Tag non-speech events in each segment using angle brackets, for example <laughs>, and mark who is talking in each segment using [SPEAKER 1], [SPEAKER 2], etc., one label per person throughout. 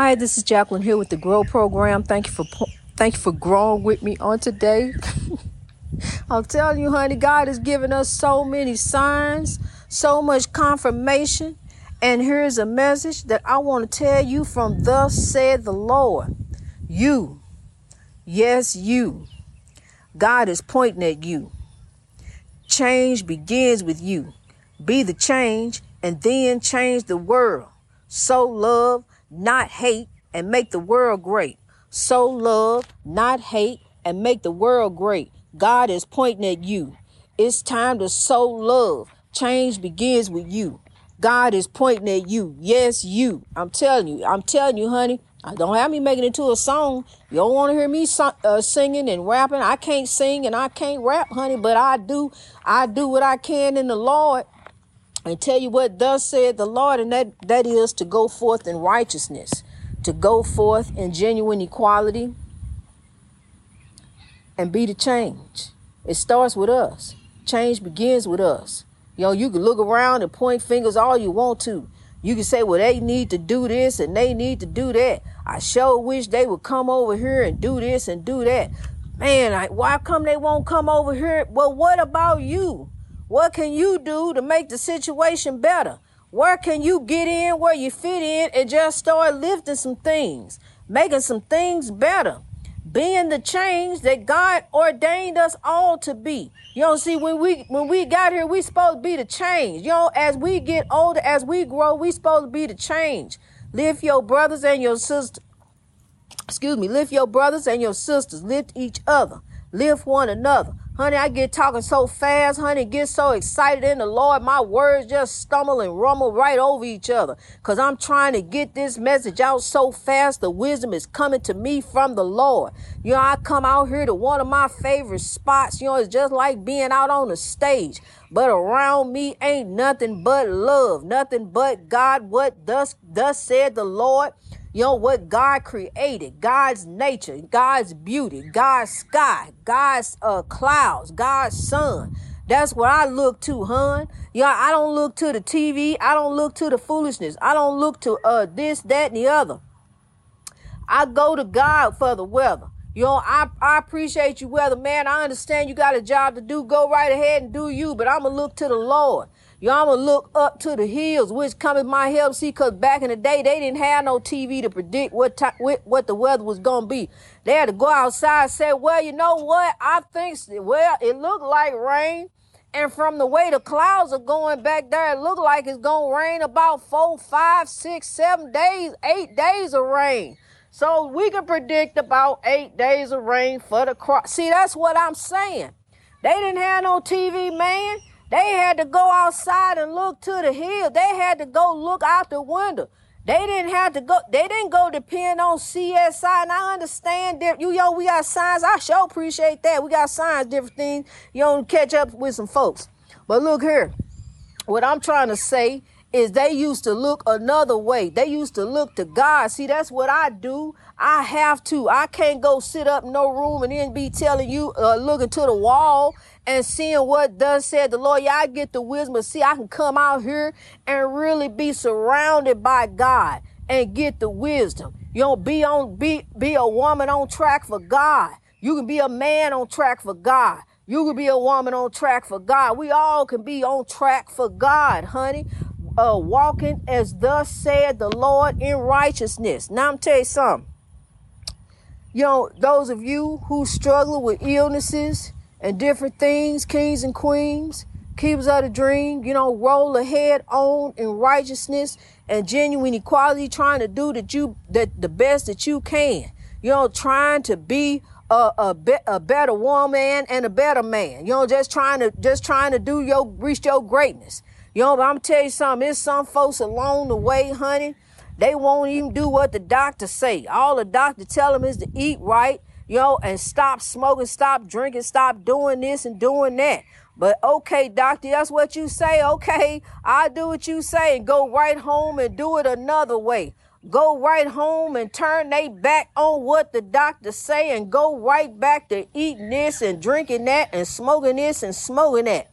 [SPEAKER 1] Hi, this is Jacqueline here with the Grow Program. Thank you for thank you for growing with me on today. <laughs> I'm telling you, honey, God has given us so many signs, so much confirmation. And here's a message that I want to tell you from thus said the Lord. You, yes, you. God is pointing at you. Change begins with you. Be the change and then change the world. So love, not hate, and make the world great. Sow love, not hate, and make the world great. God is pointing at you. It's time to sow love. Change begins with you. God is pointing at you. Yes, you. I'm telling you. I'm telling you, honey. I don't have me making it to a song. You don't want to hear me so, uh, singing and rapping. I can't sing and I can't rap, honey, but I do. I do what I can in the Lord and tell you what thus said the Lord, and that, that is to go forth in righteousness, to go forth in genuine equality, and be the change. It starts with us. Change begins with us. You know, you can look around and point fingers all you want to. You can say, well, they need to do this and they need to do that. I sure wish they would come over here and do this and do that. Man, I, why come they won't come over here? Well, what about you? What can you do to make the situation better? Where can you get in where you fit in and just start lifting some things, making some things better? Being the change that God ordained us all to be. You know, see, when we when we got here, we supposed to be the change. You know, as we get older, as we grow, we supposed to be the change. Lift your brothers and your sisters. Excuse me, lift your brothers and your sisters. Lift each other. Lift one another. Honey, I get talking so fast, honey, get so excited in the Lord. My words just stumble and rumble right over each other. Cause I'm trying to get this message out so fast. The wisdom is coming to me from the Lord. You know, I come out here to one of my favorite spots. You know, it's just like being out on the stage. But around me ain't nothing but love, nothing but God. What thus thus said the Lord. You know what God created, God's nature, God's beauty, God's sky, God's uh, clouds, God's sun. That's what I look to, hun. Yeah, I don't look to the TV. I don't look to the foolishness. I don't look to uh this, that, and the other. I go to God for the weather. You know, I, I appreciate you, weather man. I understand you got a job to do. Go right ahead and do you, but I'm gonna look to the Lord. Y'all gonna look up to the hills, which cometh my help. See, cause back in the day, they didn't have no TV to predict what time, what the weather was gonna be. They had to go outside and say, well, you know what? I think, well, it looked like rain. And from the way the clouds are going back there, it looked like it's gonna rain about four, five, six, seven days, eight days of rain. So we can predict about eight days of rain for the crop. See, that's what I'm saying. They didn't have no TV, man. They had to go outside and look to the hill. They had to go look out the window. They didn't have to go. They didn't go depend on CSI. And I understand that you yo we got signs. I sure appreciate that. We got signs, different things. You don't catch up with some folks. But look here, what I'm trying to say is they used to look another way. They used to look to God. See, that's what I do. I have to. I can't go sit up no room and then be telling you, uh, looking to the wall and seeing what does said the Lord. Yeah, I get the wisdom. See, I can come out here and really be surrounded by God and get the wisdom. You don't be on be be a woman on track for God. You can be a man on track for God. You can be a woman on track for God. We all can be on track for God, honey. Uh, walking as thus said the Lord in righteousness. Now I'm tell you something. You know, those of you who struggle with illnesses, and different things, kings and queens, keepers of the dream, you know, roll ahead on in righteousness and genuine equality, trying to do that you that the best that you can. You know, trying to be a, a, be, a better woman and a better man. You know, just trying to just trying to do your reach your greatness. You know, but I'm tell you something, there's some folks along the way, honey. They won't even do what the doctor say. All the doctor tell them is to eat right, yo, and stop smoking, stop drinking, stop doing this and doing that. But okay, doctor, that's what you say. Okay, I do what you say and go right home and do it another way. Go right home and turn they back on what the doctor say and go right back to eating this and drinking that and smoking this and smoking that.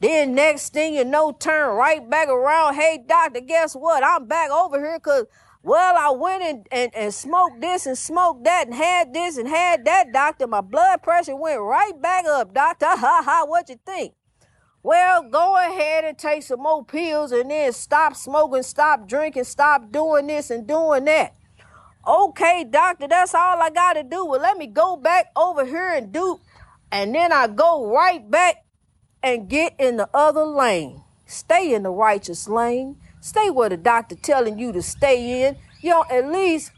[SPEAKER 1] Then next thing you know, turn right back around. Hey, doctor, guess what? I'm back over here because Well, I went and, and, and smoked this and smoked that and had this and had that, doctor. My blood pressure went right back up, doctor. <laughs> Ha ha, what you think? Well, go ahead and take some more pills and then stop smoking, stop drinking, stop doing this and doing that. Okay, doctor, that's all I got to do. Well, let me go back over here and do. And then I go right back and get in the other lane. Stay in the righteous lane. Stay where the doctor telling you to stay in. You know, at least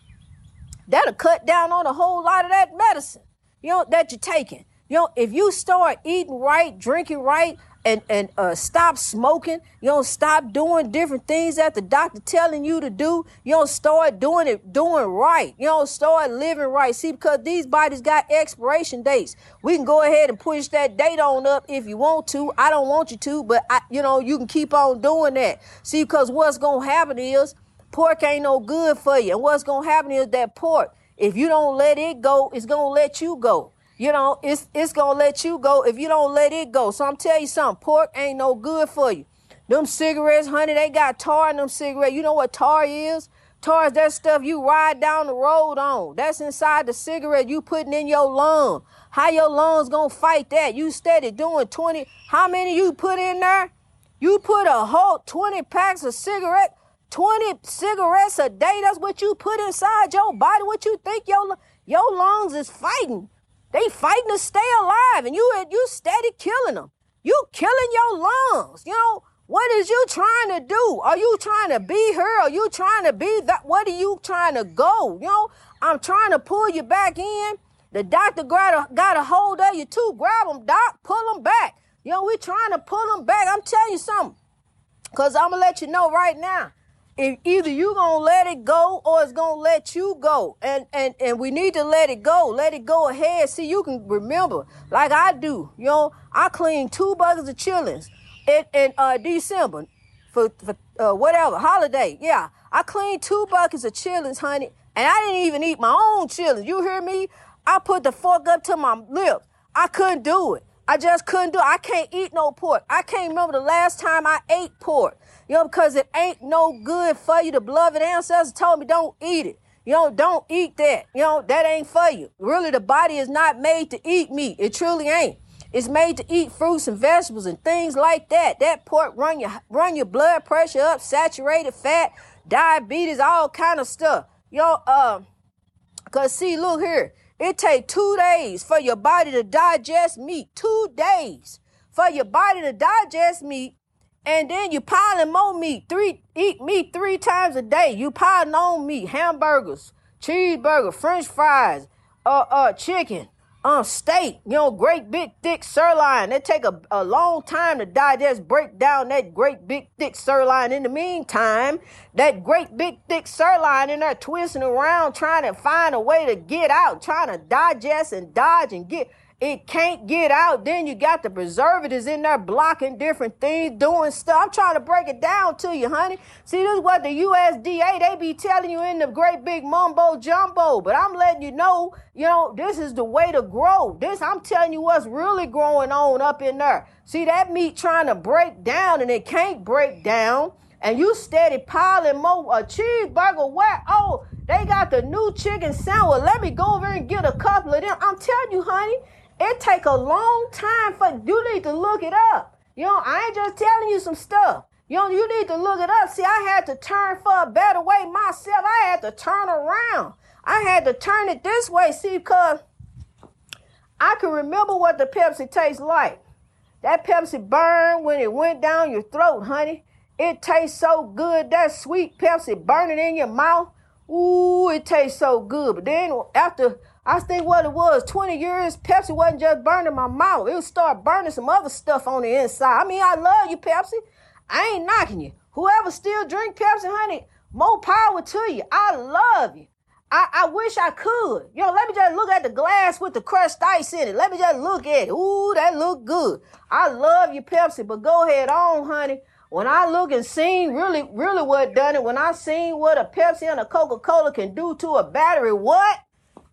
[SPEAKER 1] that'll cut down on a whole lot of that medicine, you know, that you're taking. You know, if you start eating right, drinking right, and and uh, stop smoking. You don't stop doing different things that the doctor telling you to do. You don't start doing it doing right. You don't start living right. See, because these bodies got expiration dates. We can go ahead and push that date on up if you want to. I don't want you to, but I, you know you can keep on doing that. See, because what's gonna happen is pork ain't no good for you, and what's gonna happen is that pork, if you don't let it go, it's gonna let you go you know, it's it's gonna let you go if you don't let it go. So I'm telling you something, pork ain't no good for you. Them cigarettes, honey, they got tar in them cigarettes. You know what tar is? Tar is that stuff you ride down the road on. That's inside the cigarette you putting in your lung. How your lungs gonna fight that? You steady doing 20. How many you put in there? You put a whole 20 packs of cigarette, 20 cigarettes a day. That's what you put inside your body. What you think your your lungs is fighting? They fighting to stay alive, and you you steady killing them. You killing your lungs. You know what is you trying to do? Are you trying to be her? Are you trying to be that? What are you trying to go? You know, I'm trying to pull you back in. The doctor got a, got a hold of you too. Grab them, doc. Pull them back. You know, we trying to pull them back. I'm telling you something. Cause I'm gonna let you know right now if either you gonna let it go or it's gonna let you go. And and and we need to let it go. Let it go ahead. See you can remember like i do you know i clean two buckets of chillings in, in uh december for, for uh, whatever holiday. Yeah i cleaned two buckets of chillings honey and i didn't even eat my own chillings. You hear me? I put the fork up to my lips. I couldn't do it. I just couldn't do it. I can't eat no pork. I can't remember the last time i ate pork you know, because it ain't no good for you. The beloved ancestors told me don't eat it. You know, don't eat that. You know, that ain't for you. Really, the body is not made to eat meat. It truly ain't. It's made to eat fruits and vegetables and things like that. That pork run your run your blood pressure up, saturated fat, diabetes, all kind of stuff. You know, um, cause see, look here. It take two days for your body to digest meat. Two days for your body to digest meat and then you piling more meat. Three eat meat three times a day. You piling on meat, hamburgers, cheeseburger, French fries, uh uh chicken, um steak, you know, great big thick sirloin. It take a, a long time to digest, break down that great big thick sirloin. In the meantime, that great big thick sirloin in there twisting around trying to find a way to get out, trying to digest and dodge and get it can't get out. Then you got the preservatives in there blocking different things, doing stuff. I'm trying to break it down to you, honey. See, this is what the USDA, they be telling you in the great big mumbo jumbo. But I'm letting you know, you know, this is the way to grow. This, I'm telling you what's really growing on up in there. See, that meat trying to break down and it can't break down. And you steady piling more a cheeseburger where oh they got the new chicken sandwich. Let me go over and get a couple of them. I'm telling you, honey, it take a long time for you need to look it up. You know, I ain't just telling you some stuff. You know, you need to look it up. See, I had to turn for a better way myself. I had to turn around. I had to turn it this way. See, because I can remember what the Pepsi tastes like. That Pepsi burn when it went down your throat, honey. It tastes so good. That sweet Pepsi burning in your mouth. Ooh, it tastes so good. But then after I think what it was, 20 years, Pepsi wasn't just burning my mouth. It would start burning some other stuff on the inside. I mean, I love you, Pepsi. I ain't knocking you. Whoever still drink Pepsi, honey, more power to you. I love you. I, I wish I could. You know, let me just look at the glass with the crushed ice in it. Let me just look at it. Ooh, that look good. I love you, Pepsi, but go ahead on, honey. When I look and seen really, really what done it, when I seen what a Pepsi and a Coca-Cola can do to a battery, what?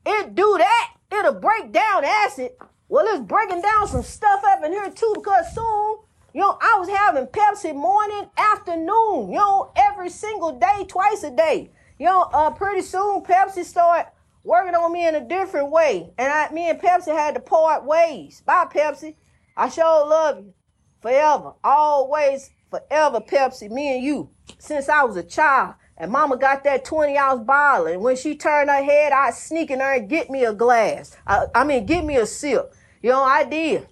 [SPEAKER 1] It do that. It'll break down acid. Well, it's breaking down some stuff up in here too because soon, you know, I was having Pepsi morning, afternoon, you know, every single day, twice a day. You know, uh, pretty soon Pepsi started working on me in a different way. And I, me and Pepsi had to part ways. Bye, Pepsi. I sure love you. Forever. Always, forever, Pepsi. Me and you. Since I was a child. And mama got that 20 ounce bottle. And when she turned her head, I sneak in there and get me a glass. I, I mean, get me a sip. You know, I did.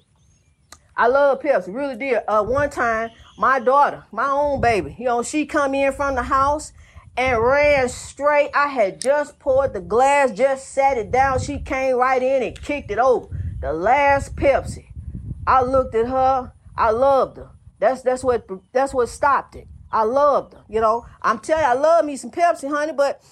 [SPEAKER 1] I love Pepsi, really did. Uh, one time, my daughter, my own baby, you know, she come in from the house and ran straight. I had just poured the glass, just sat it down. She came right in and kicked it over. The last Pepsi. I looked at her. I loved her. That's that's what that's what stopped it. I loved. You know, I'm telling you, I love me some Pepsi, honey, but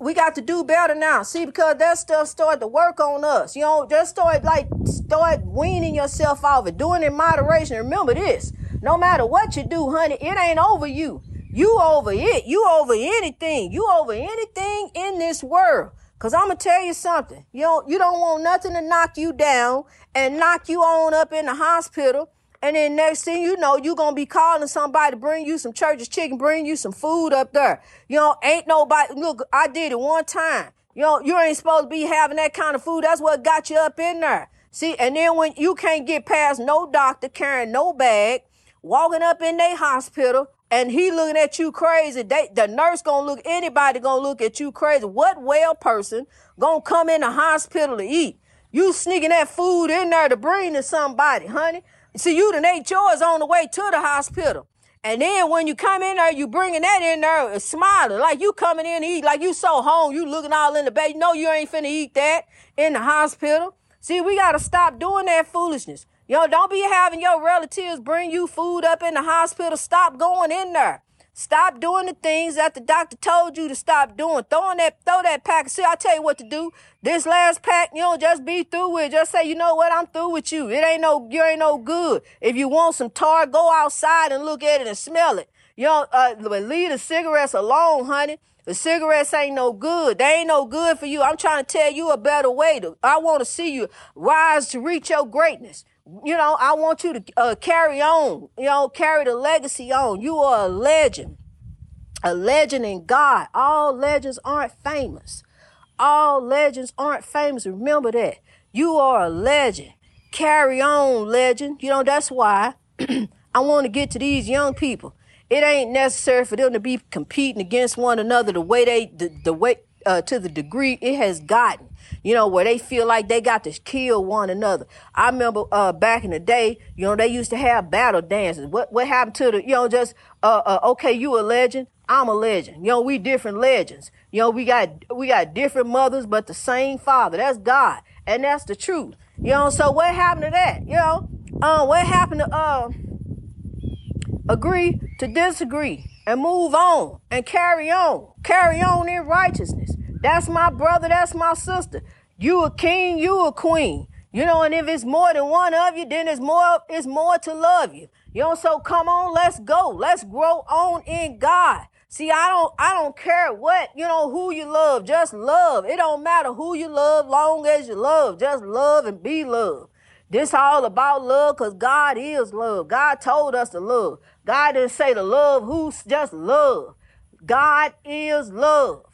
[SPEAKER 1] we got to do better now. See, because that stuff started to work on us. You know, just start like start weaning yourself off it, doing it in moderation. Remember this: no matter what you do, honey, it ain't over you. You over it. You over anything. You over anything in this world. Cause I'm gonna tell you something. You don't you don't want nothing to knock you down and knock you on up in the hospital. And then next thing you know, you're gonna be calling somebody to bring you some church's chicken, bring you some food up there. You know, ain't nobody look, I did it one time. You know, you ain't supposed to be having that kind of food. That's what got you up in there. See, and then when you can't get past no doctor carrying no bag, walking up in their hospital, and he looking at you crazy, they, the nurse gonna look, anybody gonna look at you crazy. What well person gonna come in the hospital to eat? You sneaking that food in there to bring to somebody, honey. See, you done ate yours on the way to the hospital. And then when you come in there, you bringing that in there, uh, smiling like you coming in to eat, like you so home, you looking all in the bed. You know you ain't finna eat that in the hospital. See, we gotta stop doing that foolishness. Yo, don't be having your relatives bring you food up in the hospital. Stop going in there. Stop doing the things that the doctor told you to stop doing. Throwing that, throw that pack. See, I'll tell you what to do. This last pack, you know, just be through with. Just say, you know what, I'm through with you. It ain't no, you ain't no good. If you want some tar, go outside and look at it and smell it. You know, uh, leave the cigarettes alone, honey. The cigarettes ain't no good. They ain't no good for you. I'm trying to tell you a better way. To, I want to see you rise to reach your greatness you know, I want you to uh, carry on, you know, carry the legacy on. You are a legend, a legend in God. All legends aren't famous. All legends aren't famous. Remember that. You are a legend. Carry on, legend. You know, that's why <clears throat> I want to get to these young people. It ain't necessary for them to be competing against one another the way they, the, the way, uh, to the degree it has gotten you know, where they feel like they got to kill one another. I remember uh, back in the day, you know, they used to have battle dances. What what happened to the, you know, just uh, uh, okay, you a legend, I'm a legend. You know, we different legends. You know, we got we got different mothers, but the same father. That's God, and that's the truth. You know, so what happened to that? You know, uh, what happened to uh, agree to disagree and move on and carry on, carry on in righteousness. That's my brother. That's my sister. You a king. You a queen. You know, and if it's more than one of you, then it's more, it's more to love you. You know, so come on, let's go. Let's grow on in God. See, I don't, I don't care what, you know, who you love. Just love. It don't matter who you love, long as you love. Just love and be loved. This all about love because God is love. God told us to love. God didn't say to love who's just love. God is love.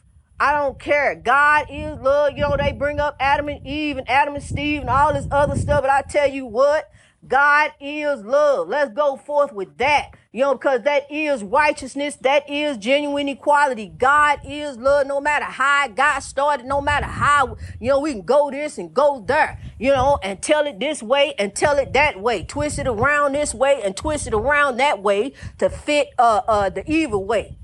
[SPEAKER 1] I don't care. God is love. You know, they bring up Adam and Eve and Adam and Steve and all this other stuff. But I tell you what, God is love. Let's go forth with that. You know, because that is righteousness. That is genuine equality. God is love. No matter how got started, no matter how, you know, we can go this and go there, you know, and tell it this way and tell it that way. Twist it around this way and twist it around that way to fit, uh, uh, the evil way.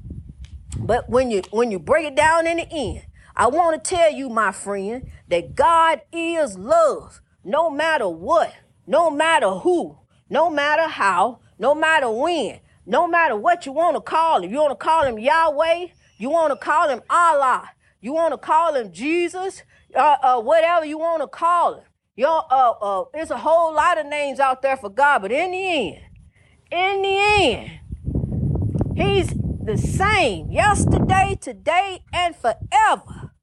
[SPEAKER 1] But when you when you break it down in the end, I want to tell you, my friend, that God is love. No matter what, no matter who, no matter how, no matter when, no matter what you want to call him. You want to call him Yahweh, you want to call him Allah, you want to call him Jesus, uh, uh, whatever you want to call him. You know, uh, uh, there's a whole lot of names out there for God, but in the end, in the end, he's the same yesterday, today, and forever.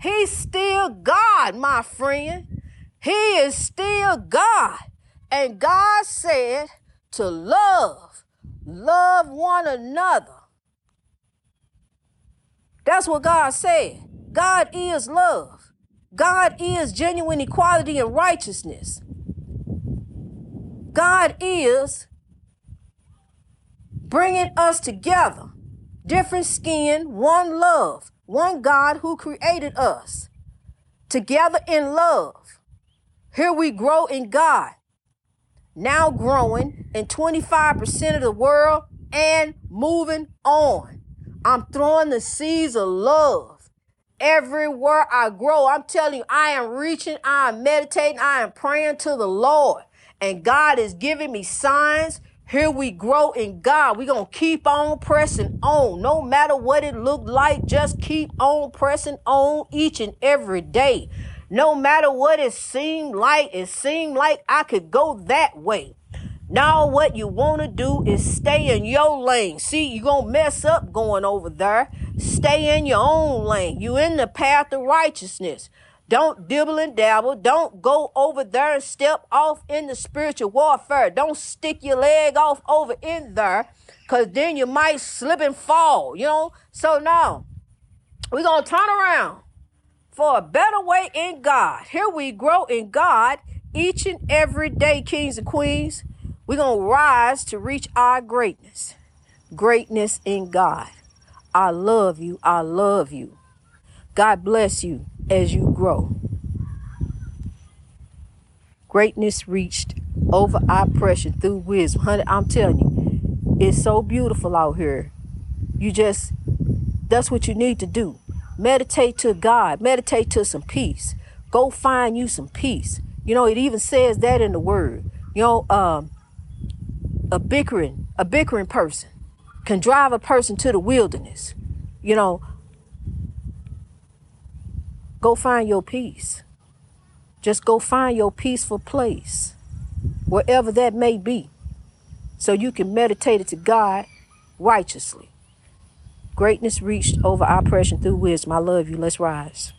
[SPEAKER 1] He's still God, my friend. He is still God. And God said to love, love one another. That's what God said. God is love. God is genuine equality and righteousness. God is bringing us together. Different skin, one love, one God who created us. Together in love. Here we grow in God. Now growing in 25% of the world and moving on. I'm throwing the seeds of love everywhere I grow. I'm telling you, I am reaching, I am meditating, I am praying to the Lord. And God is giving me signs. Here we grow in God. We're going to keep on pressing on. No matter what it looked like, just keep on pressing on each and every day. No matter what it seemed like, it seemed like I could go that way. Now what you want to do is stay in your lane. See, you're going to mess up going over there. Stay in your own lane. You in the path of righteousness. Don't dibble and dabble. Don't go over there and step off in the spiritual warfare. Don't stick your leg off over in there because then you might slip and fall, you know? So now we're going to turn around for a better way in God. Here we grow in God each and every day, kings and queens. We're going to rise to reach our greatness. Greatness in God. I love you. I love you. God bless you as you grow. Greatness reached over oppression through wisdom. Honey, I'm telling you, it's so beautiful out here. You just, that's what you need to do. Meditate to God, meditate to some peace. Go find you some peace. You know, it even says that in the word. You know, um, a bickering, a bickering person can drive a person to the wilderness. You know, go find your peace. Just go find your peaceful place, wherever that may be, so you can meditate it to God righteously. Greatness reached over oppression through wisdom. I love you. Let's rise.